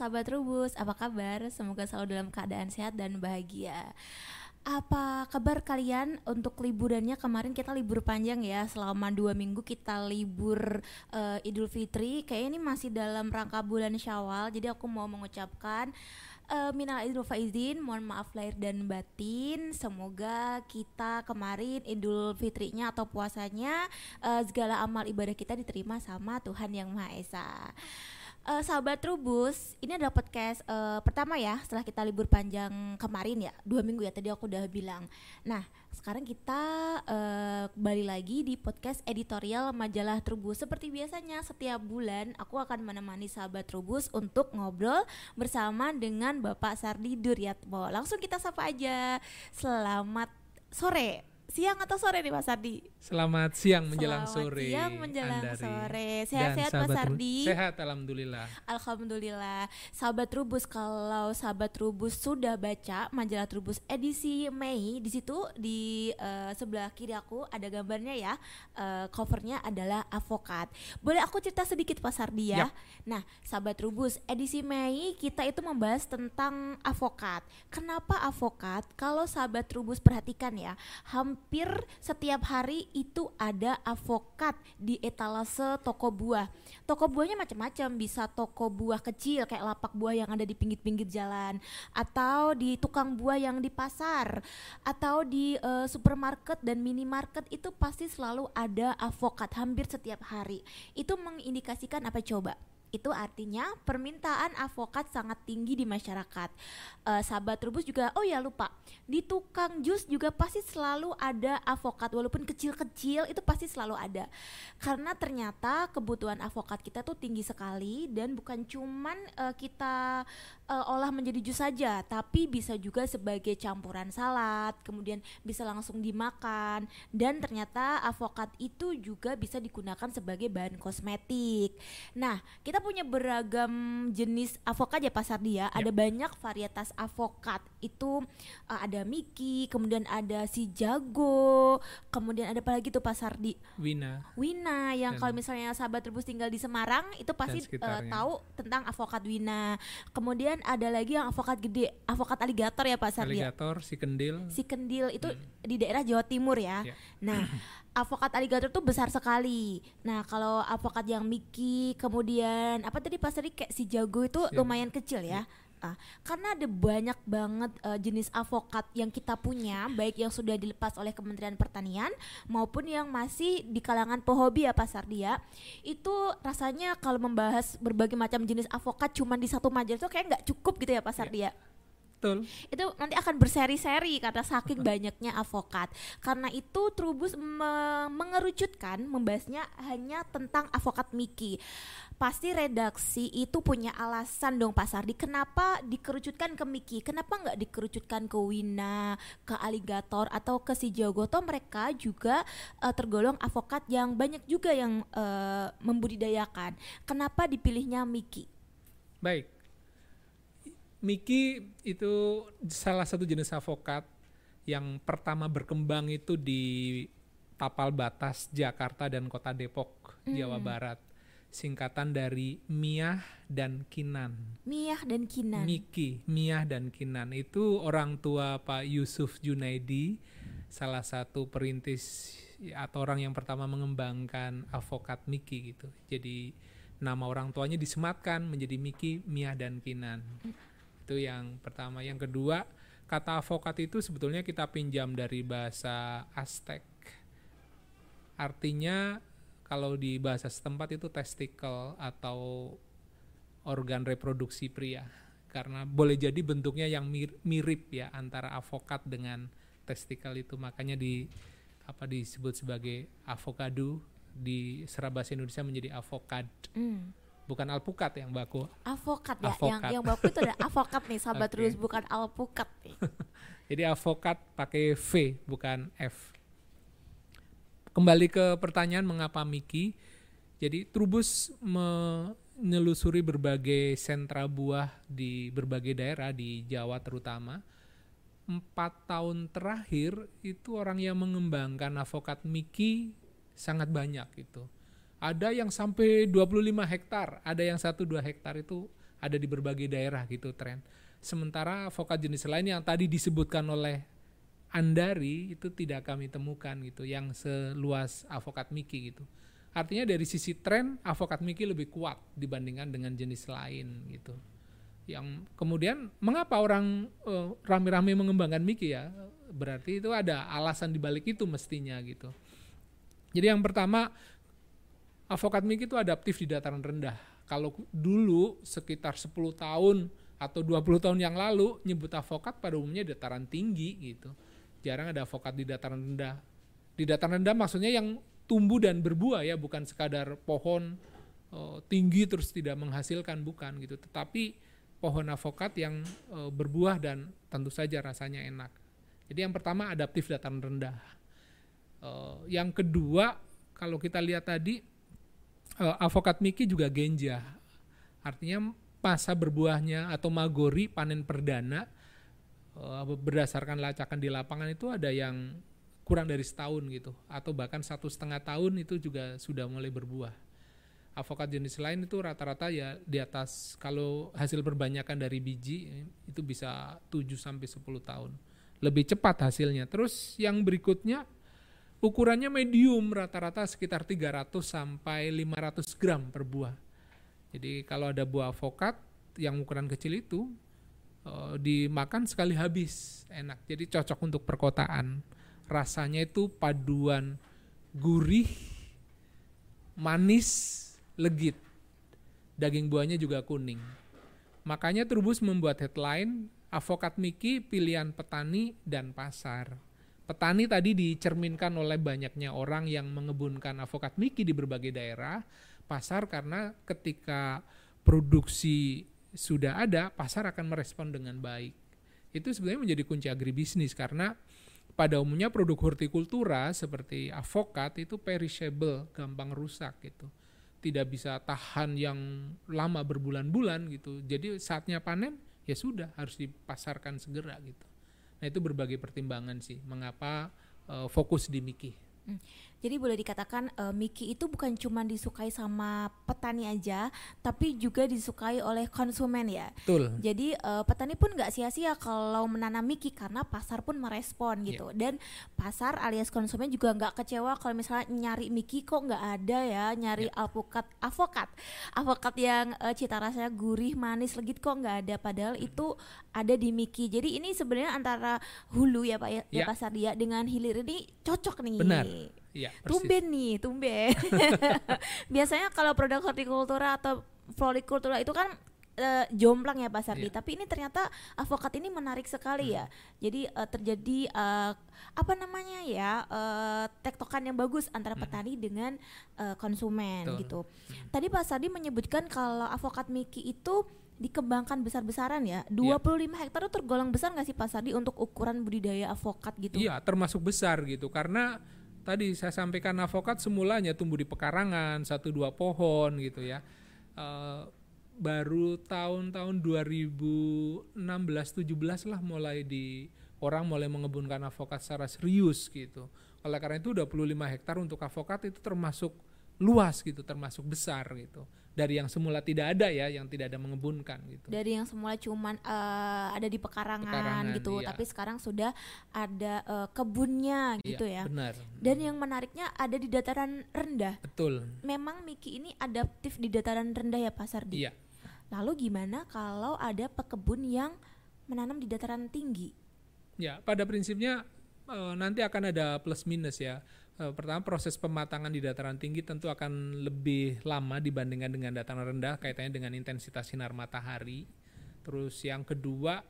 sahabat Rubus, apa kabar? Semoga selalu dalam keadaan sehat dan bahagia. Apa kabar kalian untuk liburannya kemarin kita libur panjang ya selama dua minggu kita libur uh, Idul Fitri kayaknya ini masih dalam rangka bulan Syawal jadi aku mau mengucapkan uh, minal idul faizin mohon maaf lahir dan batin semoga kita kemarin idul fitrinya atau puasanya uh, segala amal ibadah kita diterima sama Tuhan yang Maha Esa uh, sahabat Trubus, ini adalah podcast uh, pertama ya setelah kita libur panjang kemarin ya, dua minggu ya tadi aku udah bilang. Nah, sekarang kita uh, kembali lagi di podcast editorial majalah Trubus. Seperti biasanya setiap bulan aku akan menemani sahabat Trubus untuk ngobrol bersama dengan Bapak Sardi Duryatmo. Langsung kita sapa aja. Selamat sore siang atau sore nih Mas Sardi? Selamat siang menjelang Selamat sore. siang menjelang Andari. sore. Sehat-sehat Mas Sardi? Sehat alhamdulillah. Alhamdulillah. Sahabat Trubus kalau sahabat Trubus sudah baca majalah Trubus edisi Mei di situ di uh, sebelah kiri aku ada gambarnya ya. Uh, covernya adalah avokat. Boleh aku cerita sedikit Pak Sardi ya? Yap. Nah, sahabat Trubus edisi Mei kita itu membahas tentang avokat. Kenapa avokat? Kalau sahabat Trubus perhatikan ya, hampir setiap hari itu ada avokat di etalase toko buah. Toko buahnya macam-macam, bisa toko buah kecil kayak lapak buah yang ada di pinggir-pinggir jalan atau di tukang buah yang di pasar atau di uh, supermarket dan minimarket itu pasti selalu ada avokat hampir setiap hari. Itu mengindikasikan apa coba? Itu artinya permintaan avokat sangat tinggi di masyarakat. Uh, sahabat Trubus juga, oh ya lupa, di tukang jus juga pasti selalu ada avokat, walaupun kecil-kecil itu pasti selalu ada. Karena ternyata kebutuhan avokat kita tuh tinggi sekali dan bukan cuman uh, kita uh, olah menjadi jus saja, tapi bisa juga sebagai campuran salad, kemudian bisa langsung dimakan dan ternyata avokat itu juga bisa digunakan sebagai bahan kosmetik. Nah, kita punya beragam jenis avokat ya pasar dia. Ya. Ada banyak varietas avokat. Itu uh, ada Miki, kemudian ada si Jago, kemudian ada apa lagi tuh pasar di Wina. Wina yang kalau misalnya sahabat Rebus tinggal di Semarang itu pasti uh, tahu tentang avokat Wina. Kemudian ada lagi yang avokat gede, avokat aligator ya pasar dia. Aligator, si kendil. Si kendil itu hmm. di daerah Jawa Timur ya. ya. Nah, avokat aligator tuh besar sekali. Nah, kalau avokat yang Miki, kemudian apa tadi pas tadi kayak si jago itu ya. lumayan kecil ya. Ah, karena ada banyak banget uh, jenis avokat yang kita punya, baik yang sudah dilepas oleh Kementerian Pertanian maupun yang masih di kalangan pehobi ya pasar dia. Itu rasanya kalau membahas berbagai macam jenis avokat cuma di satu majalah itu kayak nggak cukup gitu ya pasar ya. dia. Betul. Itu nanti akan berseri-seri karena saking banyaknya avokat. Karena itu Trubus me mengerucutkan membahasnya hanya tentang avokat Miki. Pasti redaksi itu punya alasan dong Pak Sardi kenapa dikerucutkan ke Miki, kenapa nggak dikerucutkan ke Wina, ke Aligator atau ke si Jogoto mereka juga uh, tergolong avokat yang banyak juga yang uh, membudidayakan. Kenapa dipilihnya Miki? Baik, Miki itu salah satu jenis avokat yang pertama berkembang itu di tapal batas Jakarta dan Kota Depok, hmm. Jawa Barat. Singkatan dari Miah dan Kinan. Miah dan Kinan. Miki, Miah dan Kinan itu orang tua Pak Yusuf Junaidi, salah satu perintis atau orang yang pertama mengembangkan avokat Miki gitu. Jadi nama orang tuanya disematkan menjadi Miki, Miah dan Kinan. Hmm itu yang pertama. Yang kedua kata avokat itu sebetulnya kita pinjam dari bahasa Aztec. Artinya kalau di bahasa setempat itu testikel atau organ reproduksi pria. Karena boleh jadi bentuknya yang mirip ya antara avokat dengan testikel itu. Makanya di apa disebut sebagai avocado. Di serabas Indonesia menjadi avokad. Mm bukan alpukat yang baku. Avokat ya, avokat. yang yang baku itu ada avokat nih sahabat okay. terus bukan alpukat nih. Jadi avokat pakai V bukan F. Kembali ke pertanyaan mengapa Miki. Jadi Trubus menelusuri berbagai sentra buah di berbagai daerah di Jawa terutama. Empat tahun terakhir itu orang yang mengembangkan avokat Miki sangat banyak itu ada yang sampai 25 hektar, ada yang 1-2 hektar itu ada di berbagai daerah gitu tren. Sementara avokat jenis lain yang tadi disebutkan oleh Andari itu tidak kami temukan gitu yang seluas avokat Miki gitu. Artinya dari sisi tren avokat Miki lebih kuat dibandingkan dengan jenis lain gitu. Yang kemudian mengapa orang uh, rame-rame mengembangkan Miki ya? Berarti itu ada alasan dibalik itu mestinya gitu. Jadi yang pertama avokat Miki itu adaptif di dataran rendah. Kalau dulu sekitar 10 tahun atau 20 tahun yang lalu nyebut avokat pada umumnya dataran tinggi gitu jarang ada avokat di dataran rendah. Di dataran rendah maksudnya yang tumbuh dan berbuah ya, bukan sekadar pohon uh, tinggi terus tidak menghasilkan bukan gitu, tetapi pohon avokat yang uh, berbuah dan tentu saja rasanya enak. Jadi yang pertama adaptif dataran rendah. Uh, yang kedua kalau kita lihat tadi uh, avokat Miki juga genja. Artinya masa berbuahnya atau magori panen perdana uh, berdasarkan lacakan di lapangan itu ada yang kurang dari setahun gitu. Atau bahkan satu setengah tahun itu juga sudah mulai berbuah. Avokat jenis lain itu rata-rata ya di atas kalau hasil perbanyakan dari biji itu bisa 7 sampai 10 tahun. Lebih cepat hasilnya. Terus yang berikutnya ukurannya medium rata-rata sekitar 300 sampai 500 gram per buah. Jadi kalau ada buah avokat yang ukuran kecil itu uh, dimakan sekali habis enak. Jadi cocok untuk perkotaan. Rasanya itu paduan gurih manis legit. Daging buahnya juga kuning. Makanya Trubus membuat headline avokat Miki pilihan petani dan pasar petani tadi dicerminkan oleh banyaknya orang yang mengebunkan avokat Miki di berbagai daerah pasar karena ketika produksi sudah ada, pasar akan merespon dengan baik. Itu sebenarnya menjadi kunci agribisnis karena pada umumnya produk hortikultura seperti avokat itu perishable, gampang rusak gitu. Tidak bisa tahan yang lama berbulan-bulan gitu. Jadi saatnya panen ya sudah harus dipasarkan segera gitu. Nah, itu berbagai pertimbangan sih mengapa uh, fokus di Miki. Jadi boleh dikatakan uh, Miki itu bukan cuma disukai sama petani aja, tapi juga disukai oleh konsumen ya. Betul. Jadi uh, petani pun nggak sia-sia kalau menanam Miki karena pasar pun merespon gitu. Yeah. Dan pasar alias konsumen juga nggak kecewa kalau misalnya nyari Miki kok nggak ada ya, nyari yeah. alpukat avokat, avokat yang uh, cita rasanya gurih, manis, legit kok nggak ada. Padahal hmm. itu ada di Miki. Jadi ini sebenarnya antara hulu ya Pak ya, yeah. ya Pasar Dia dengan hilir ini cocok nih. Benar Iya, tumben nih, tumben. Biasanya kalau produk hortikultura atau florikultura itu kan uh, jomplang ya Pak Sardi, yeah. tapi ini ternyata avokat ini menarik sekali ya. hmm. ya. Jadi uh, terjadi uh, apa namanya ya uh, tektokan yang bagus antara hmm. petani dengan uh, konsumen Betul. gitu. Hmm. Tadi Pak Sardi menyebutkan kalau avokat Miki itu dikembangkan besar-besaran ya. 25 yeah. hektar itu tergolong besar nggak sih Pak Sardi untuk ukuran budidaya avokat gitu? Iya, termasuk besar gitu karena tadi saya sampaikan avokat semulanya tumbuh di pekarangan satu dua pohon gitu ya. Uh, baru tahun-tahun 2016 17 lah mulai di orang mulai mengebunkan avokat secara serius gitu. Oleh karena itu 25 hektar untuk avokat itu termasuk luas gitu termasuk besar gitu dari yang semula tidak ada ya, yang tidak ada mengebunkan gitu. Dari yang semula cuman uh, ada di pekarangan, pekarangan gitu, iya. tapi sekarang sudah ada uh, kebunnya iya, gitu iya, ya. Benar. Dan yang menariknya ada di dataran rendah. Betul. Memang Miki ini adaptif di dataran rendah ya Pasar di. Iya. Lalu gimana kalau ada pekebun yang menanam di dataran tinggi? Ya, pada prinsipnya uh, nanti akan ada plus minus ya uh, pertama proses pematangan di dataran tinggi tentu akan lebih lama dibandingkan dengan dataran rendah kaitannya dengan intensitas sinar matahari. Terus yang kedua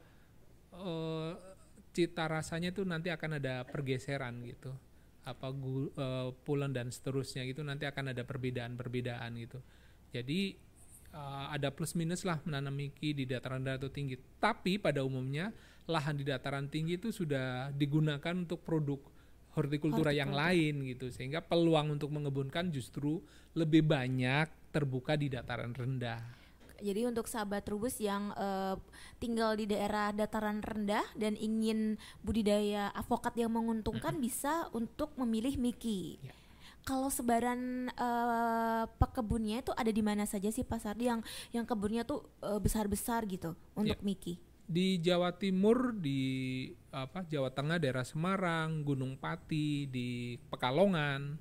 uh, cita rasanya itu nanti akan ada pergeseran gitu. Apa uh, pulen dan seterusnya gitu nanti akan ada perbedaan-perbedaan gitu. Jadi ada plus minus lah menanam miki di dataran rendah atau tinggi. Tapi pada umumnya lahan di dataran tinggi itu sudah digunakan untuk produk hortikultura yang lain gitu sehingga peluang untuk mengebunkan justru lebih banyak terbuka di dataran rendah. Jadi untuk sahabat rubus yang uh, tinggal di daerah dataran rendah dan ingin budidaya avokat yang menguntungkan mm -hmm. bisa untuk memilih Miki. Ya. Kalau sebaran uh, pekebunnya itu ada di mana saja sih Pak Sardi yang yang kebunnya tuh uh, besar-besar gitu untuk Ya. Miki? Di Jawa Timur di apa Jawa Tengah daerah Semarang, Gunung Pati, di Pekalongan,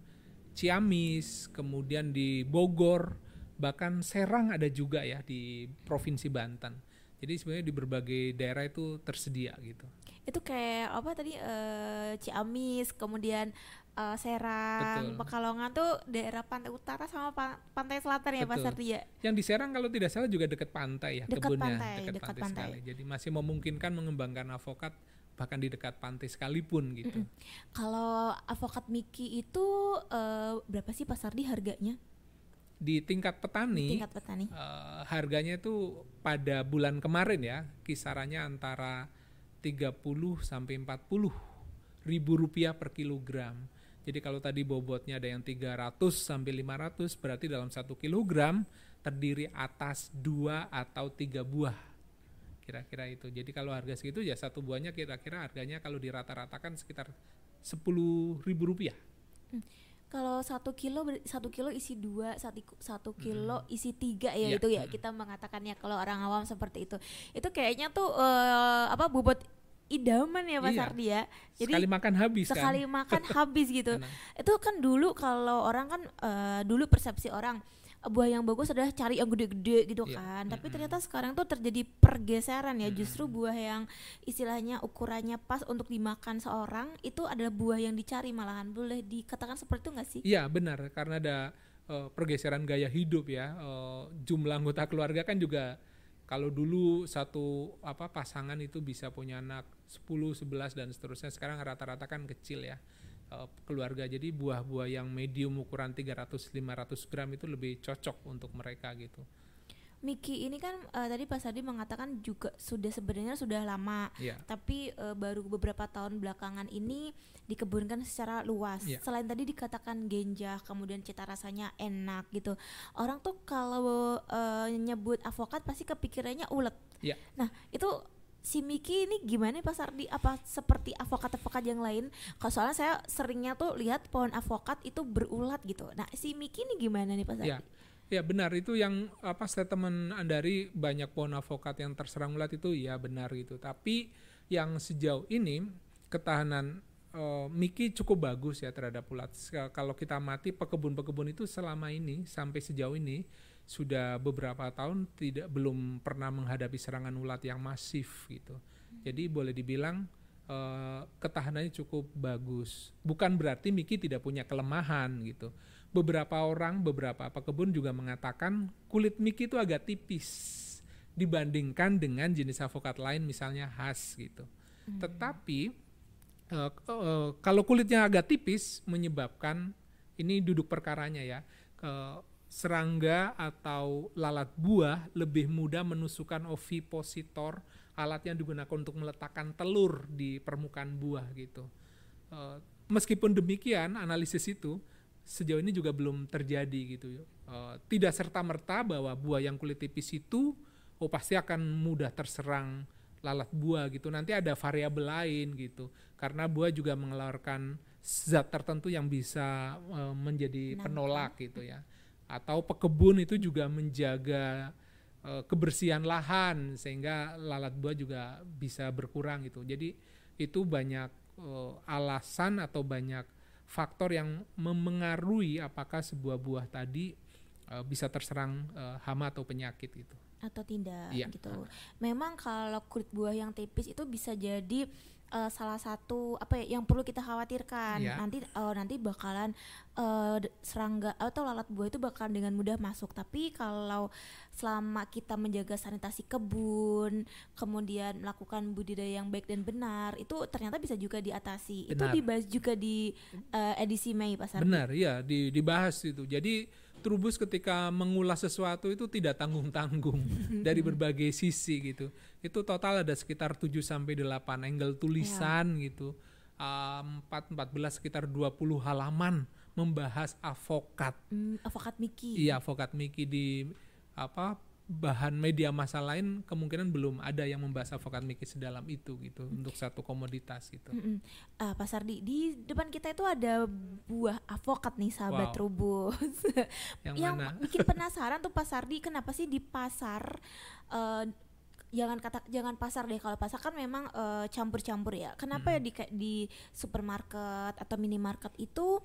Ciamis, kemudian di Bogor, bahkan Serang ada juga ya di Provinsi Banten. Jadi sebenarnya di berbagai daerah itu tersedia gitu. Itu kayak apa tadi eh, Ciamis, kemudian eh, Serang, Betul. Pekalongan tuh daerah pantai utara sama pa- pantai selatan ya Pak Betul. Sardi ya. Yang di Serang kalau tidak salah juga dekat pantai ya Dekat kebunnya, pantai, dekat dekat pantai, pantai. sekali. Jadi masih memungkinkan mengembangkan avokat bahkan di dekat pantai sekalipun gitu. Kalau avokat Miki itu eh, berapa sih Pak Sardi harganya? Di tingkat petani Tingkat petani. Eh, harganya itu pada bulan kemarin ya kisarannya antara 30 sampai 40 ribu rupiah per kilogram. Jadi kalau tadi bobotnya ada yang 300 sampai 500 berarti dalam satu kilogram terdiri atas dua atau tiga buah kira-kira itu. Jadi kalau harga segitu ya satu buahnya kira-kira harganya kalau dirata-ratakan sekitar 10 ribu rupiah. Kalau satu kilo satu kilo isi dua, satu satu kilo isi tiga ya Iya, itu ya kita mengatakannya kalau orang awam seperti itu. Itu kayaknya tuh eh, apa bobot idaman ya Pak Iya. Sardi ya. Jadi Sekali makan habis sekali kan. makan habis gitu. Nah, Itu kan dulu kalau orang kan eh, dulu persepsi orang buah yang bagus adalah cari yang gede-gede gitu Iya, kan. Tapi mm-mm. ternyata sekarang tuh terjadi pergeseran ya. Mm-mm. Justru buah yang istilahnya ukurannya pas untuk dimakan seorang itu adalah buah yang dicari malahan. Boleh dikatakan seperti itu nggak sih? Iya benar karena ada eh, pergeseran gaya hidup ya. Eh, jumlah anggota keluarga kan juga kalau dulu satu apa pasangan itu bisa punya anak 10, 11 dan seterusnya. Sekarang rata-rata kan kecil ya eh, keluarga. Jadi buah-buah yang medium ukuran 300 500 gram itu lebih cocok untuk mereka gitu. Miki ini kan eh, tadi Pak Sardi mengatakan juga sudah sebenarnya sudah lama, Iya. tapi eh, baru beberapa tahun belakangan ini dikebunkan secara luas. Iya. Selain tadi dikatakan genjah, kemudian cita rasanya enak gitu. Orang tuh kalau eh, nyebut avokat pasti kepikirannya ulet. Iya. Nah itu si Miki ini gimana Pak Sardi? Apa seperti avokat-avokat yang lain? Kalau soalnya saya seringnya tuh lihat pohon avokat itu berulat gitu. Nah si Miki ini gimana nih Pak Sardi? Ya, ya benar itu yang apa statement Andari banyak pohon avokat yang terserang ulat itu ya benar gitu. Tapi yang sejauh ini ketahanan eh, Miki cukup bagus ya terhadap ulat. Kalau kita mati pekebun-pekebun itu selama ini sampai sejauh ini sudah beberapa tahun tidak belum pernah menghadapi serangan ulat yang masif gitu. Jadi boleh dibilang eh, ketahanannya cukup bagus. Bukan berarti Miki tidak punya kelemahan gitu. Beberapa orang, beberapa pekebun juga mengatakan kulit Miki itu agak tipis dibandingkan dengan jenis avokat lain misalnya khas gitu. Tetapi eh, k- eh, kalau kulitnya agak tipis menyebabkan ini duduk perkaranya ya. ke serangga atau lalat buah lebih mudah menusukkan ovipositor alat yang digunakan untuk meletakkan telur di permukaan buah gitu. Eh, meskipun demikian analisis itu sejauh ini juga belum terjadi gitu. Eh, tidak serta merta bahwa buah yang kulit tipis itu oh pasti akan mudah terserang lalat buah gitu. Nanti ada variabel lain gitu. Karena buah juga mengeluarkan zat tertentu yang bisa eh, menjadi penolak gitu ya. Atau pekebun itu juga menjaga eh, kebersihan lahan sehingga lalat buah juga bisa berkurang gitu. Jadi itu banyak eh, alasan atau banyak faktor yang memengaruhi apakah sebuah buah tadi eh, bisa terserang eh, hama atau penyakit gitu. atau tidak Iya. gitu. Memang kalau kulit buah yang tipis itu bisa jadi eh, salah satu apa ya yang perlu kita khawatirkan. Iya. Nanti eh, nanti bakalan d- serangga atau lalat buah itu bakalan dengan mudah masuk. Tapi kalau selama kita menjaga sanitasi kebun, kemudian melakukan budidaya yang baik dan benar, itu ternyata bisa juga diatasi. Itu Benar. dibahas juga di eh, edisi Mei Pak Sardi. Benar, iya di, dibahas itu. Jadi Trubus ketika mengulas sesuatu itu tidak tanggung-tanggung dari berbagai sisi gitu. Itu total ada sekitar 7 sampai 8 angle tulisan gitu. Um, 4 14 sekitar 20 halaman membahas avokat. Hmm, avokat Miki. Iya, avokat Miki di apa bahan media massa lain kemungkinan belum ada yang membahas avokat Mickey sedalam itu gitu untuk satu komoditas gitu. Mm-mm. Ah, Pak Sardi, di depan kita itu ada buah avokat nih sahabat Wow. Trubus. Yang, yang mana? bikin penasaran tuh Pak Sardi kenapa sih di pasar eh, jangan kata jangan pasar deh kalau pasar kan memang eh, campur-campur ya kenapa ya di di supermarket atau minimarket itu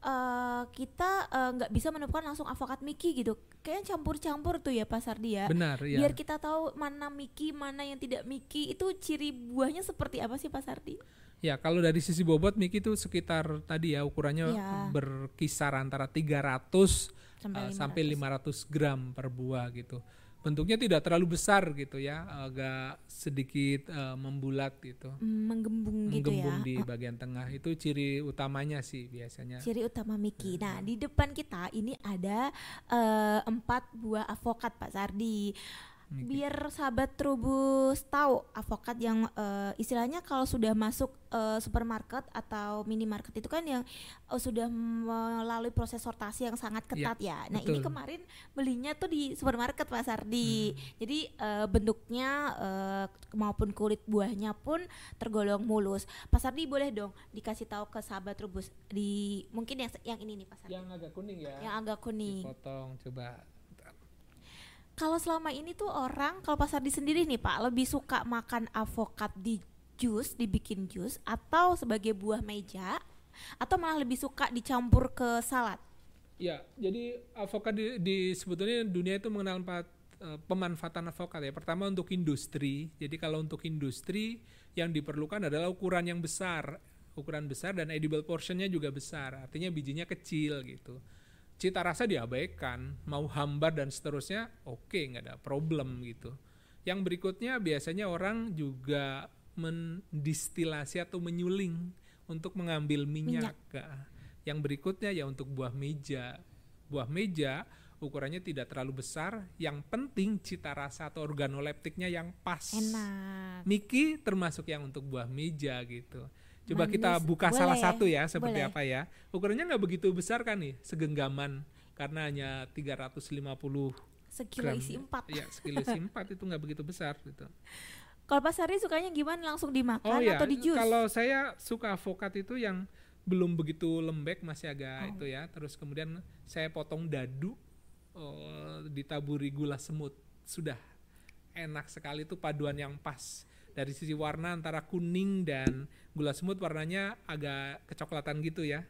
eh, kita eh, nggak bisa menemukan langsung avokat Mickey gitu kayaknya campur-campur tuh ya Pak Sardi ya Benar ya. biar kita tahu mana Mickey mana yang tidak Mickey itu ciri buahnya seperti apa sih Pak Sardi Ya, kalau dari sisi bobot Mickey itu sekitar tadi ya ukurannya Iya. berkisar antara 300 sampai uh, sampai 500. 500 gram per buah gitu. Bentuknya tidak terlalu besar gitu ya, agak sedikit uh, membulat gitu. Mm, menggembung gitu Menggembung ya di bagian tengah. Itu ciri utamanya sih biasanya. ciri utama Miki. Nah, di depan kita ini ada eh, empat buah avokat Pak Sardi. Mickey. Biar sahabat Trubus tahu avokat yang eh, istilahnya kalau sudah masuk eh, supermarket atau minimarket itu kan yang eh, sudah melalui proses sortasi yang sangat ketat ya. Nah, ini betul. kemarin belinya tuh di supermarket Pak Sardi. Jadi eh, bentuknya eh, maupun kulit buahnya pun tergolong mulus. Pak Sardi boleh dong dikasih tahu ke sahabat Trubus di mungkin yang yang ini nih Pak Sardi. Yang agak kuning ya. Yang agak kuning. Dipotong coba. Kalau selama ini tuh orang kalau Pak Sardi sendiri nih Pak lebih suka makan avokat di jus, dibikin jus atau sebagai buah meja atau malah lebih suka dicampur ke salad. Ya, jadi avokat di, di- sebetulnya dunia itu mengenal empat eh, pemanfaatan avokat ya. Pertama untuk industri. Jadi kalau untuk industri yang diperlukan adalah ukuran yang besar, ukuran besar dan edible portionnya juga besar. Artinya bijinya kecil gitu. Cita rasa diabaikan, mau hambar dan seterusnya, oke nggak ada problem gitu. Yang berikutnya biasanya orang juga mendistilasi atau menyuling untuk mengambil minyak. Nah, Yang berikutnya ya untuk buah meja. Buah meja ukurannya tidak terlalu besar, yang penting cita rasa atau organoleptiknya yang pas. Enak. Miki termasuk yang untuk buah meja gitu. Coba Manis. kita buka Boleh, salah satu ya, seperti boleh. apa ya. Ukurannya nggak begitu besar kan nih, segenggaman karena hanya 350 Sekilo gram. isi empat. Ya, sekilo isi empat itu nggak begitu besar gitu. Kalau Pak Sardi sukanya gimana langsung dimakan Oh ya, atau di jus? kalau saya suka avokat itu yang belum begitu lembek masih agak Oh. itu ya. Terus kemudian saya potong dadu oh, ditaburi gula semut. Sudah enak sekali itu paduan yang pas. Dari sisi warna antara kuning dan gula semut warnanya agak kecoklatan gitu ya.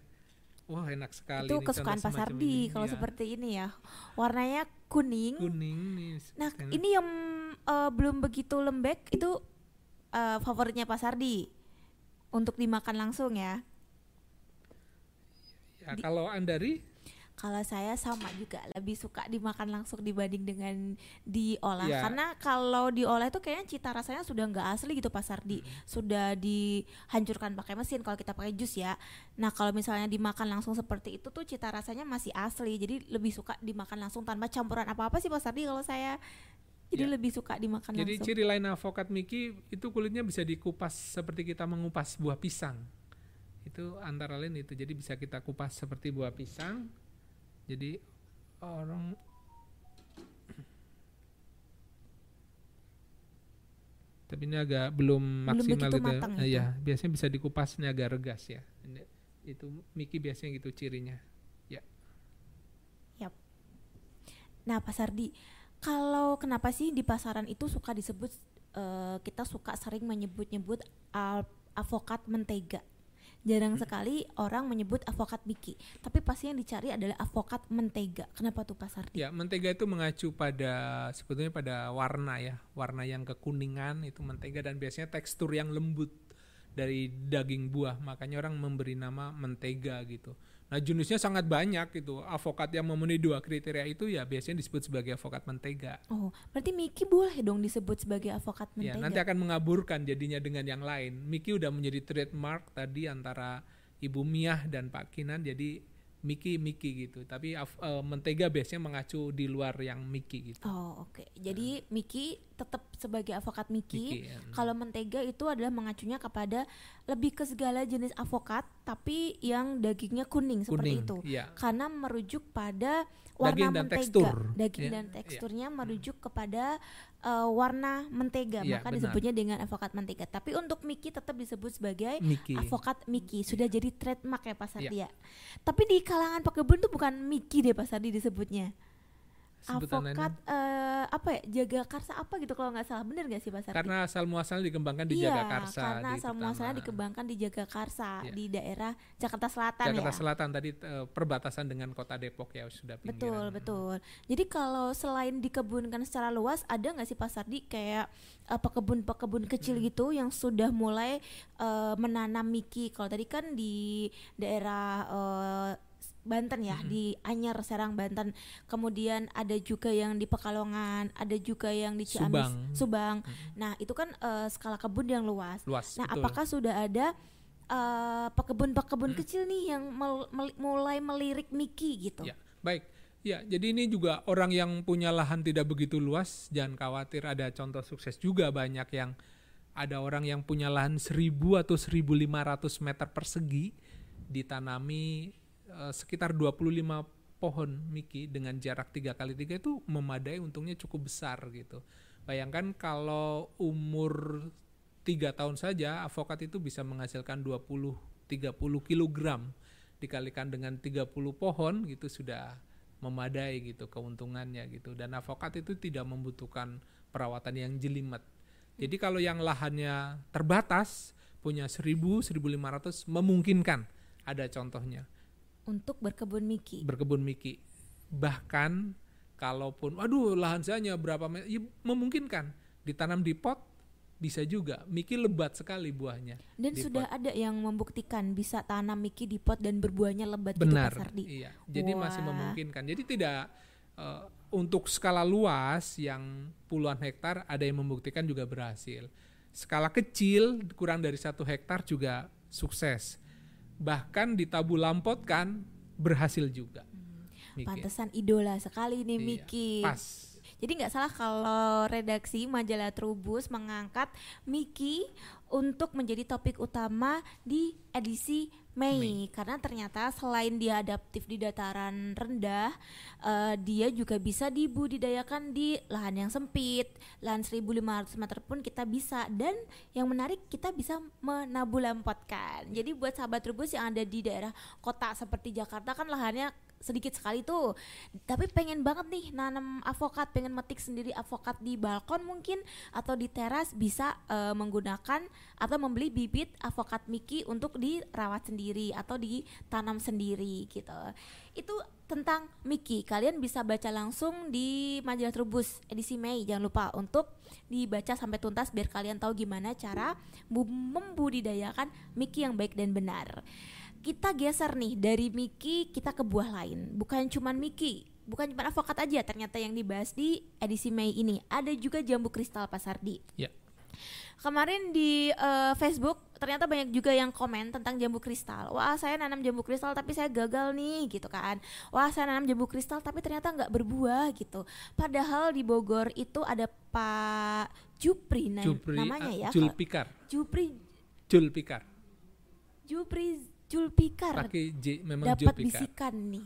Wah, enak sekali itu nih kesukaan Pak Sardi ini. kalau Iya. seperti ini ya. Warnanya kuning. kuning nih. Nah, enak. ini yang eh, belum begitu lembek itu eh, favoritnya Pak Sardi untuk dimakan langsung ya. ya, kalau Andari Kalau saya sama juga lebih suka dimakan langsung dibanding dengan diolah Ya. karena kalau diolah itu kayaknya cita rasanya sudah nggak asli gitu Pak Sardi sudah dihancurkan pakai mesin kalau kita pakai jus ya nah kalau misalnya dimakan langsung seperti itu tuh cita rasanya masih asli jadi lebih suka dimakan langsung tanpa campuran apa apa sih Pak Sardi kalau saya jadi Ya. lebih suka dimakan Jadi langsung ciri lain avokat Miki itu kulitnya bisa dikupas seperti kita mengupas buah pisang. Itu antara lain itu. Jadi bisa kita kupas seperti buah pisang. Jadi orang tapi ini agak belum maksimal gitu. matang Eh, itu. ya, biasanya bisa dikupas ini agak regas ya. Ini, itu Miki biasanya gitu cirinya. Nah, Pak Sardi, kalau kenapa sih di pasaran itu suka disebut eh, kita suka sering menyebut-nyebut al- avokat mentega. Jarang sekali orang menyebut avokat biki, tapi pasti yang dicari adalah avokat mentega. Kenapa tuh Pak Sardi? Ya, mentega itu mengacu pada sebetulnya pada warna ya, warna yang kekuningan itu mentega dan biasanya tekstur yang lembut dari daging buah, makanya orang memberi nama mentega gitu. Nah, jenisnya sangat banyak gitu. Avokat yang memenuhi dua kriteria itu ya biasanya disebut sebagai avokat mentega. Oh, berarti Miki boleh dong disebut sebagai avokat Ya, mentega. nanti akan mengaburkan jadinya dengan yang lain. Miki udah menjadi trademark tadi antara Ibu Miah dan Pak Kinan, jadi Miki Miki gitu. Tapi eh, mentega biasanya mengacu di luar yang Miki gitu. Oh, oke. Jadi Miki tetap sebagai avokat Miki. Miki, ya. Kalau mentega itu adalah mengacunya kepada lebih ke segala jenis avokat tapi yang dagingnya kuning seperti Kuning, itu. iya. Karena merujuk pada warna Daging dan mentega. tekstur. Daging Iya, dan iya. teksturnya merujuk kepada eh, warna mentega, Iya, maka benar. disebutnya dengan avokat mentega. Tapi untuk Miki tetap disebut sebagai Miki. avokat Miki. Sudah jadi trademark ya Pak Sardi Iya. ya. Tapi di kalangan pekebun tuh bukan Miki deh Pak Sardi disebutnya. Avokat eh, apa ya? Jaga karsa apa gitu kalau nggak salah. Bener nggak sih Pak Sardi? karena asal muasal dikembangkan di iya, Jagakarsa karena di asal muasalnya dikembangkan di Jagakarsa Iya. di daerah Jakarta Selatan Jakarta ya. Selatan tadi eh, perbatasan dengan kota Depok ya sudah pinggiran. Betul betul. Jadi kalau selain dikebunkan secara luas, ada nggak sih Pak Sardi kayak eh, pekebun-pekebun kecil Hmm. gitu yang sudah mulai eh, menanam miki? Kalau tadi kan di daerah eh, Banten ya, Hmm. di Anyar Serang Banten. Kemudian ada juga yang di Pekalongan, ada juga yang di Ciamis, Subang. Subang. Nah itu kan eh, skala kebun yang luas. Luas Nah, betul. apakah sudah ada eh, pekebun-pekebun kecil nih yang mel- mel- mulai melirik Miki gitu? Ya, baik. Ya, jadi ini juga orang yang punya lahan tidak begitu luas, jangan khawatir ada contoh sukses juga banyak yang ada orang yang punya lahan 1000 atau 1500 meter persegi ditanami eh, sekitar 25 pohon miki dengan jarak 3 kali 3 itu memadai untungnya cukup besar gitu. Bayangkan kalau umur 3 tahun saja avokat itu bisa menghasilkan 20 30 kilogram dikalikan dengan 30 pohon gitu sudah memadai gitu keuntungannya gitu dan avokat itu tidak membutuhkan perawatan yang jelimet. Jadi kalau yang lahannya terbatas punya 1000 1500 memungkinkan ada contohnya Untuk berkebun Miki. berkebun miki. Bahkan kalaupun waduh lahan saya hanya berapa meter ya memungkinkan ditanam di pot bisa juga. Miki lebat sekali buahnya. Dan sudah ada yang membuktikan bisa tanam Miki di pot dan berbuahnya lebat gitu Benar. Pak Sardi. Iya. Jadi masih Wah. memungkinkan. Jadi tidak eh, untuk skala luas yang puluhan hektar ada yang membuktikan juga berhasil. Skala kecil kurang dari satu hektar juga sukses. Bahkan di tabu lampot kan berhasil juga. Miki. Pantesan idola sekali nih Iya, Miki. Pas. Jadi nggak salah kalau redaksi majalah Trubus mengangkat Miki untuk menjadi topik utama di edisi Mei, karena ternyata selain dia adaptif di dataran rendah, eh, dia juga bisa dibudidayakan di lahan yang sempit, lahan 1500 meter pun kita bisa. Dan yang menarik kita bisa menabulampotkan. Jadi buat sahabat Trubus yang ada di daerah kota seperti Jakarta kan lahannya sedikit sekali tuh. Tapi pengen banget nih nanam avokat pengen metik sendiri avokat di balkon mungkin atau di teras bisa eh, menggunakan atau membeli bibit avokat Miki untuk dirawat sendiri atau ditanam sendiri gitu. Itu tentang Miki kalian bisa baca langsung di majalah Trubus edisi Mei. Jangan lupa untuk dibaca sampai tuntas biar kalian tahu gimana cara bu- membudidayakan Miki yang baik dan benar kita geser nih dari Miki kita ke buah lain bukan cuman Miki bukan cuma avokat aja ternyata yang dibahas di edisi Mei ini ada juga jambu kristal Pak Sardi Ya. kemarin di eh, Facebook ternyata banyak juga yang komen tentang jambu kristal wah saya nanam jambu kristal tapi saya gagal nih gitu kan wah saya nanam jambu kristal tapi ternyata nggak berbuah gitu padahal di Bogor itu ada Pak Jupri, Jupri, namanya ah, ya Julpikar. Jupri Julpikar. Jupri Julpikar. Pakai J memang dapat bisikan nih.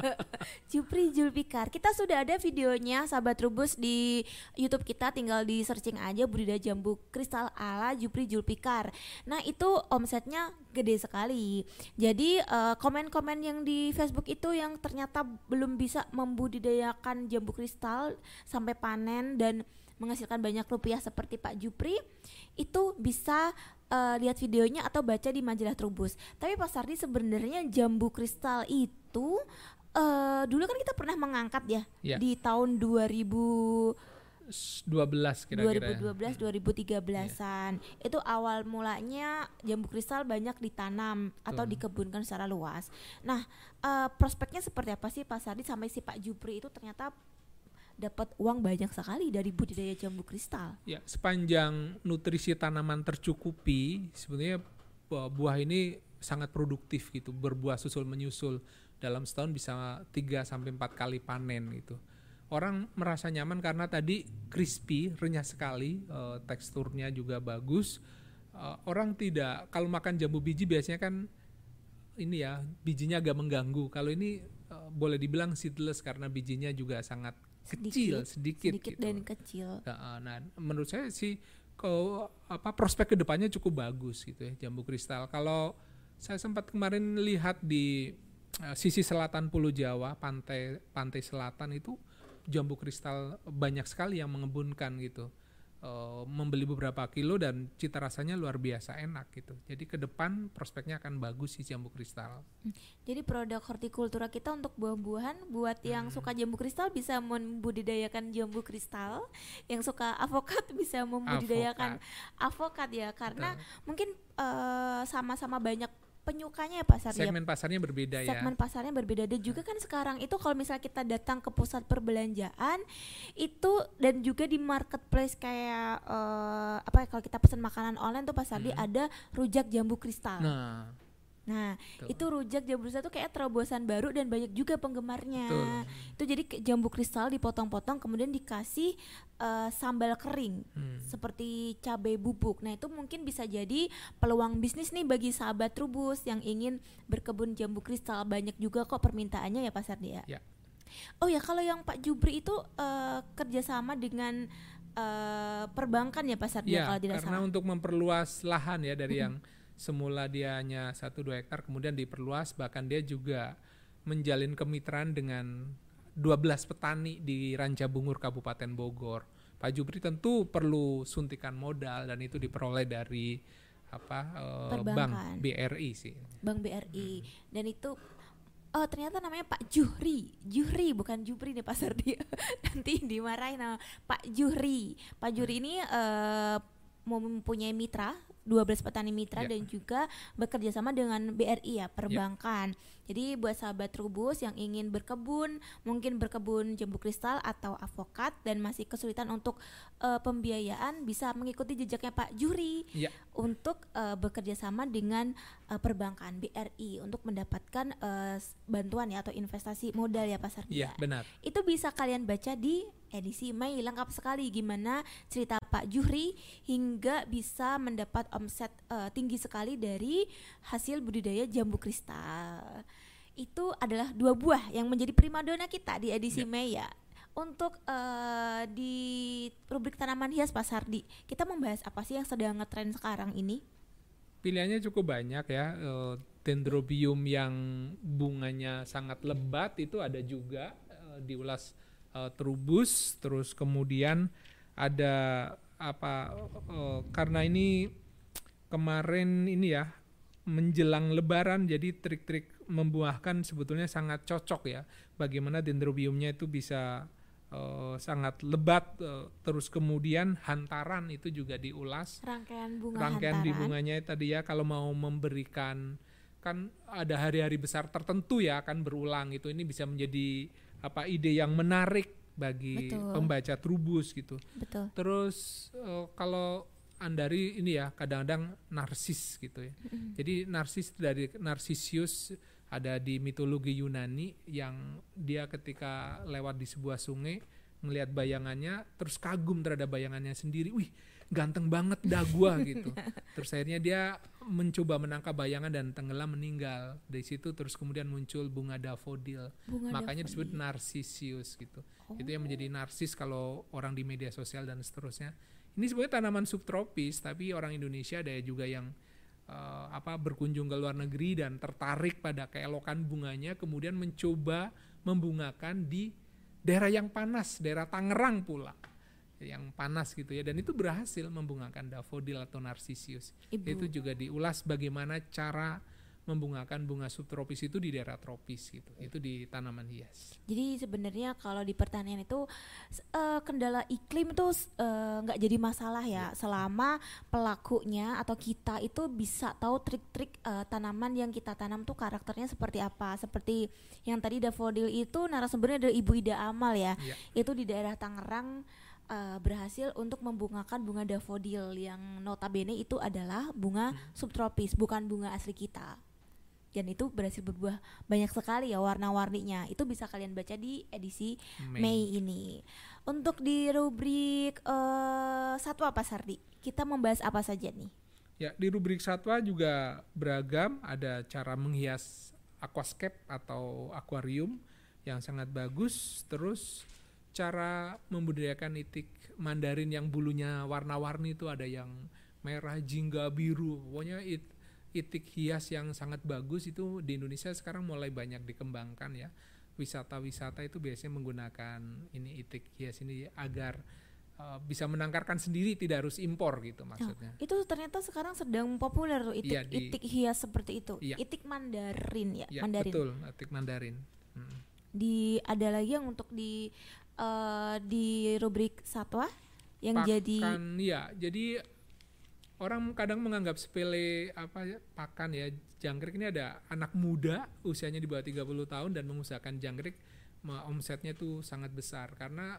Jupri Julpikar. Kita sudah ada videonya sahabat Rubus di YouTube kita. Tinggal di searching aja budidaya jambu kristal ala Jupri Julpikar. Nah itu omsetnya gede sekali. Jadi eh, komen-komen yang di Facebook itu yang ternyata belum bisa membudidayakan jambu kristal sampai panen dan menghasilkan banyak rupiah seperti Pak Jupri itu bisa eh, lihat videonya atau baca di majalah Trubus. Tapi Pak Sardi sebenarnya jambu kristal itu eh, dulu kan kita pernah mengangkat ya Ya. di tahun 2000 12 kira-kira. 2012 2013-an. Itu awal mulanya jambu kristal banyak ditanam atau Betul. dikebunkan secara luas. Nah, eh, prospeknya seperti apa sih Pak Sardi sampai si Pak Jupri itu ternyata dapat uang banyak sekali dari budidaya jambu kristal. Ya, sepanjang nutrisi tanaman tercukupi, sebenarnya bu- buah ini sangat produktif gitu, berbuah susul menyusul dalam setahun bisa 3 sampai 4 kali panen gitu. Orang merasa nyaman karena tadi crispy, renyah sekali, uh, teksturnya juga bagus. Uh, orang tidak kalau makan jambu biji biasanya kan ini ya bijinya agak mengganggu. Kalau ini uh, boleh dibilang seedless karena bijinya juga sangat kecil, sedikit, sedikit gitu. dan kecil. Nah, nah, menurut saya sih kalau apa prospek ke depannya cukup bagus gitu ya jambu kristal. Kalau saya sempat kemarin lihat di uh, sisi selatan Pulau Jawa, pantai pantai selatan itu jambu kristal banyak sekali yang mengebunkan gitu. Uh, membeli beberapa kilo dan cita rasanya luar biasa enak gitu. Jadi ke depan prospeknya akan bagus sih jambu kristal. Jadi produk hortikultura kita untuk buah-buahan buat yang Hmm. suka jambu kristal bisa membudidayakan jambu kristal, yang suka avokat bisa membudidayakan avokat, ya karena Betul. mungkin eh, sama-sama banyak penyukanya ya Pak Sardi. segmen pasarnya berbeda ya. segmen pasarnya berbeda dan juga kan sekarang itu kalau misalnya kita datang ke pusat perbelanjaan itu dan juga di marketplace kayak eh, apa ya kalau kita pesan makanan online tuh Pak Sardi Hmm. ada rujak jambu kristal. Nah, Nah, Betul. itu rujak jambu kristal tuh kayak terobosan baru dan banyak juga penggemarnya. Betul. Itu jadi jambu kristal dipotong-potong kemudian dikasih eh, sambal kering hmm. seperti cabai bubuk. Nah, itu mungkin bisa jadi peluang bisnis nih bagi sahabat Trubus yang ingin berkebun jambu kristal. Banyak juga kok permintaannya ya Pak Sardi ya. Ya. Oh ya, kalau yang Pak Jubri itu eh, kerjasama dengan eh, perbankan ya Pak Sardi ya, Ya, kalau tidak karena salah. untuk memperluas lahan ya dari yang semula dia hanya 1-2 hektar kemudian diperluas bahkan dia juga menjalin kemitraan dengan 12 petani di Ranca Bungur Kabupaten Bogor. Pak Jubri tentu perlu suntikan modal dan itu diperoleh dari apa eh, bank BRI sih. Bank BRI dan itu oh ternyata namanya Pak Juhri. Juhri bukan Jubri nih Pak Sardi. Nanti dimarahin sama Pak Juhri. Pak Juhri ini eh, mempunyai mitra 12 petani mitra Ya. dan juga bekerja sama dengan BRI ya perbankan jadi buat sahabat Trubus yang ingin berkebun mungkin berkebun jambu kristal atau avokat dan masih kesulitan untuk eh, pembiayaan bisa mengikuti jejaknya Pak Juhri Ya. untuk eh, bekerja sama dengan eh, perbankan BRI untuk mendapatkan s- bantuan ya atau investasi modal ya Pak Sardi. Iya, benar. Itu bisa kalian baca di edisi Mei lengkap sekali gimana cerita Pak Juhri hingga bisa mendapat omset eh, tinggi sekali dari hasil budidaya jambu kristal. Itu adalah dua buah yang menjadi primadona kita di edisi Ya. Mei ya. Untuk eh, di rubrik tanaman hias Pak Sardi, kita membahas apa sih yang sedang ngetren sekarang ini? Pilihannya cukup banyak ya. Dendrobium yang bunganya sangat lebat itu ada juga eh, diulas eh, terubus. Terus kemudian ada apa? eh, karena ini kemarin ini ya menjelang Lebaran, jadi trik-trik membuahkan sebetulnya sangat cocok ya. Bagaimana dendrobiumnya itu bisa eh, sangat lebat. eh, terus kemudian hantaran itu juga diulas Rangkaian bunga rangkaian di hantaran. bunganya tadi ya kalau mau memberikan kan ada hari-hari besar tertentu ya akan berulang itu ini bisa menjadi apa ide yang menarik bagi Betul. pembaca trubus gitu Betul. terus eh, kalau andari ini ya kadang-kadang narsis gitu ya jadi narsis dari narsisius ada di mitologi Yunani yang dia ketika lewat di sebuah sungai melihat bayangannya terus kagum terhadap bayangannya sendiri. Wih ganteng banget dah gua gitu. Terus akhirnya dia mencoba menangkap bayangan dan tenggelam meninggal. Dari situ terus kemudian muncul bunga dafodil Bunga makanya disebut daffodil. narsisius gitu. Oh. itu yang menjadi narsis kalau orang di media sosial dan seterusnya. Ini sebenarnya tanaman subtropis tapi orang Indonesia ada juga yang eh, apa berkunjung ke luar negeri dan tertarik pada keelokan bunganya kemudian mencoba membungakan di daerah yang panas daerah Tangerang pula yang panas gitu ya dan itu berhasil membungakan dafodil atau narsisius Ibu. itu juga diulas bagaimana cara membungakan bunga subtropis itu di daerah tropis gitu itu di tanaman hias Jadi sebenarnya kalau di pertanian itu eh, kendala iklim itu eh, nggak jadi masalah ya selama pelakunya atau kita itu bisa tahu trik-trik eh, tanaman yang kita tanam tuh karakternya seperti apa. Seperti yang tadi daffodil itu narasumbernya adalah Ibu Ida Amal ya. Iya. Itu di daerah Tangerang berhasil untuk membungakan bunga daffodil yang notabene itu adalah bunga subtropis bukan bunga asli kita. Dan itu berhasil berbuah banyak sekali ya warna-warninya. Itu bisa kalian baca di edisi Mei. Mei ini. Untuk di rubrik eh satwa apa Sardi? Kita membahas apa saja nih? Ya, di rubrik satwa juga beragam, ada cara menghias aquascape atau akuarium yang sangat bagus, terus cara membudidayakan itik mandarin yang bulunya warna-warni itu ada yang merah, jingga, biru. Pokoknya it, itik hias yang sangat bagus itu di Indonesia sekarang mulai banyak dikembangkan ya. Wisata-wisata itu biasanya menggunakan ini itik hias ini agar uh, bisa menangkarkan sendiri tidak harus impor gitu maksudnya. Itu ternyata sekarang sedang populer tuh itik, Iya, di- itik hias seperti itu. Iya. Itik mandarin ya, Ya, mandarin. betul, itik mandarin. Mm. Di ada lagi yang untuk di eh, di rubrik satwa yang jadi pakan ya jadi orang kadang menganggap sepele apa ya, pakan ya jangkrik ini ada anak muda usianya di bawah 30 tahun dan mengusahakan jangkrik omsetnya itu sangat besar. Karena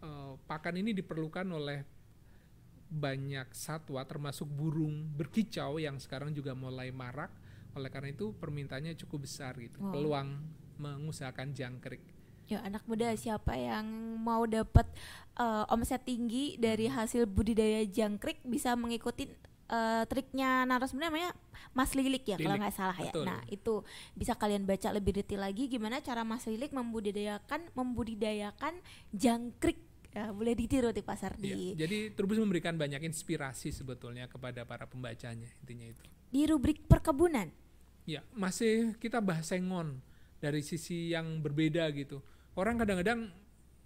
eh, pakan ini diperlukan oleh banyak satwa termasuk burung berkicau yang sekarang juga mulai marak. Oleh karena itu permintaannya cukup besar gitu Wow. peluang mengusahakan jangkrik ya anak muda siapa yang mau dapat eh, omset tinggi dari hasil budidaya jangkrik bisa mengikuti eh, triknya narasumber namanya Mas Lilik ya kalau Lilik, nggak salah ya. betul. Nah itu bisa kalian baca lebih detail lagi gimana cara Mas Lilik membudidayakan membudidayakan jangkrik. Ya, boleh ditiru di pasar Ya, di jadi Trubus memberikan banyak inspirasi sebetulnya kepada para pembacanya intinya itu. di rubrik perkebunan. Ya, masih kita bahas sengon dari sisi yang berbeda gitu. Orang kadang-kadang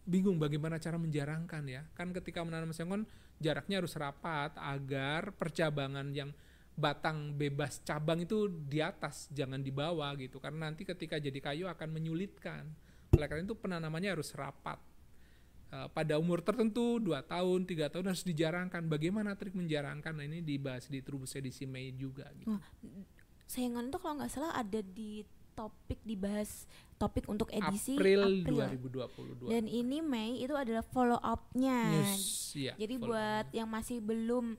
bingung bagaimana cara menjarangkan ya. Kan ketika menanam sengon jaraknya harus rapat agar percabangan yang batang bebas cabang itu di atas, jangan di bawah gitu. Karena nanti ketika jadi kayu akan menyulitkan. Oleh karena itu penanamannya harus rapat. Eh, pada umur tertentu 2 tahun, tiga tahun harus dijarangkan. Bagaimana trik menjarangkan? Nah, ini dibahas di Trubus edisi Mei juga gitu. Wah, Sayangan itu kalau nggak salah ada di topik dibahas topik untuk edisi April, April. 2022. Dan ini Mei itu adalah follow up-nya. News, ya, Jadi follow buat up. yang masih belum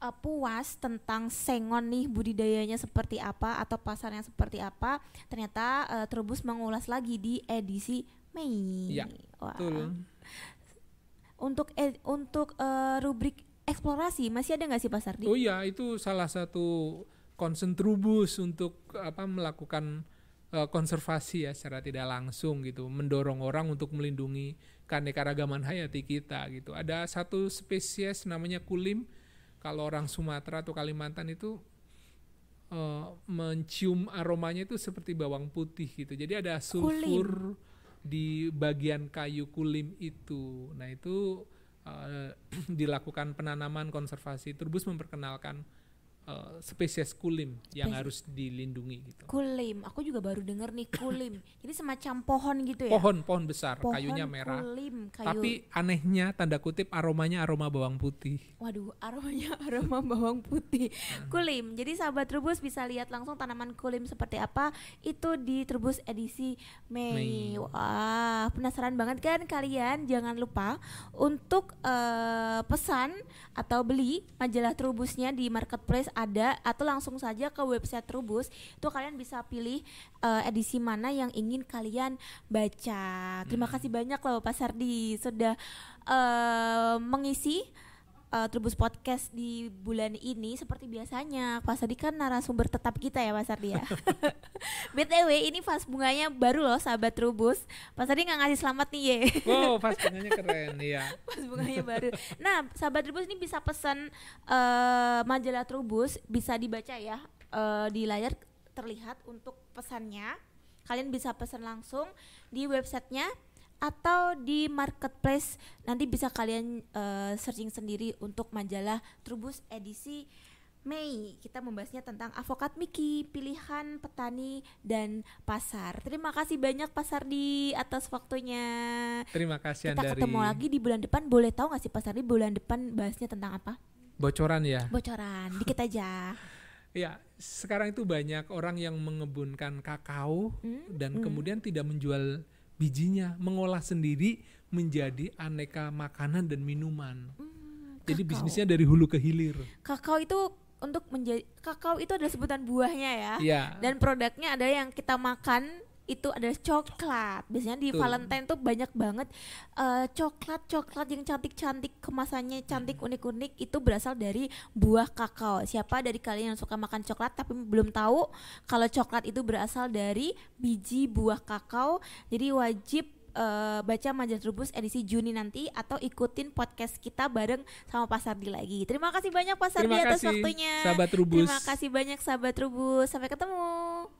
uh, puas tentang sengon nih budidayanya seperti apa atau pasarnya seperti apa, ternyata uh, Trubus mengulas lagi di edisi Mei. Ya, Wah. betul. Untuk ed- untuk uh, rubrik eksplorasi masih ada nggak sih pasar di? Oh iya, itu salah satu concern Trubus untuk apa melakukan eh, konservasi ya secara tidak langsung gitu, mendorong orang untuk melindungi keanekaragaman hayati kita gitu. Ada satu spesies namanya kulim. Kalau orang Sumatera atau Kalimantan itu eh, mencium aromanya itu seperti bawang putih gitu. Jadi ada sulfur di bagian kayu kulim itu. Nah, itu eh, dilakukan penanaman konservasi. Trubus memperkenalkan eh, spesies kulim yang harus dilindungi gitu. Kulim, aku juga baru denger nih kulim. Jadi semacam pohon gitu ya? Pohon, pohon besar, Pohon kayunya merah. Kulim, kayu. Tapi anehnya tanda kutip aromanya aroma bawang putih. Waduh, aromanya aroma bawang putih. Kulim. Jadi sahabat Trubus bisa lihat langsung tanaman kulim seperti apa itu di Trubus edisi Mei. Mei. Wah, penasaran banget kan kalian? Jangan lupa untuk eh, pesan atau beli majalah Trubusnya di marketplace ada atau langsung saja ke website Trubus. Itu kalian bisa pilih eh, edisi mana yang ingin kalian baca. Terima kasih banyak loh Pak Sardi sudah eh, mengisi uh, Trubus Podcast di bulan ini seperti biasanya. Pak Sardi kan narasumber tetap kita ya Pak Sardi ya. BTW ini vas bunganya baru loh sahabat Trubus. Pak Sardi nggak ngasih selamat nih ye. Wow, pas bunganya keren ya. Vas bunganya baru. Nah sahabat Trubus ini bisa pesan uh, majalah Trubus bisa dibaca ya uh, di layar terlihat untuk pesannya. Kalian bisa pesan langsung di websitenya atau di marketplace nanti bisa kalian eh, searching sendiri untuk majalah Trubus edisi Mei. Kita membahasnya tentang avokat Miki pilihan petani dan pasar. Terima kasih banyak pasar di atas waktunya. Terima kasih kita dari ketemu lagi di bulan depan. Boleh tahu nggak sih pasar di bulan depan bahasnya tentang apa? Bocoran ya. bocoran. Dikit aja. Ya, sekarang itu banyak orang yang mengebunkan kakao Hmm, dan hmm. kemudian tidak menjual bijinya, mengolah sendiri menjadi aneka makanan dan minuman. Hmm, Jadi bisnisnya dari hulu ke hilir. kakao itu untuk menjadi kakao itu adalah sebutan buahnya ya. Iya. Dan produknya ada yang kita makan itu adalah coklat. Biasanya di Betul. Valentine tuh banyak banget eh, coklat-coklat yang cantik-cantik, kemasannya cantik unik-unik itu berasal dari buah kakao. Siapa dari kalian yang suka makan coklat tapi belum tahu kalau coklat itu berasal dari biji buah kakao, jadi wajib eh, baca majalah Trubus edisi Juni nanti atau ikutin podcast kita bareng sama Pak Sardi lagi. Terima kasih banyak Pak Sardi Terima atas kasih, waktunya. sahabat Trubus. Terima kasih banyak sahabat Trubus. Sampai ketemu.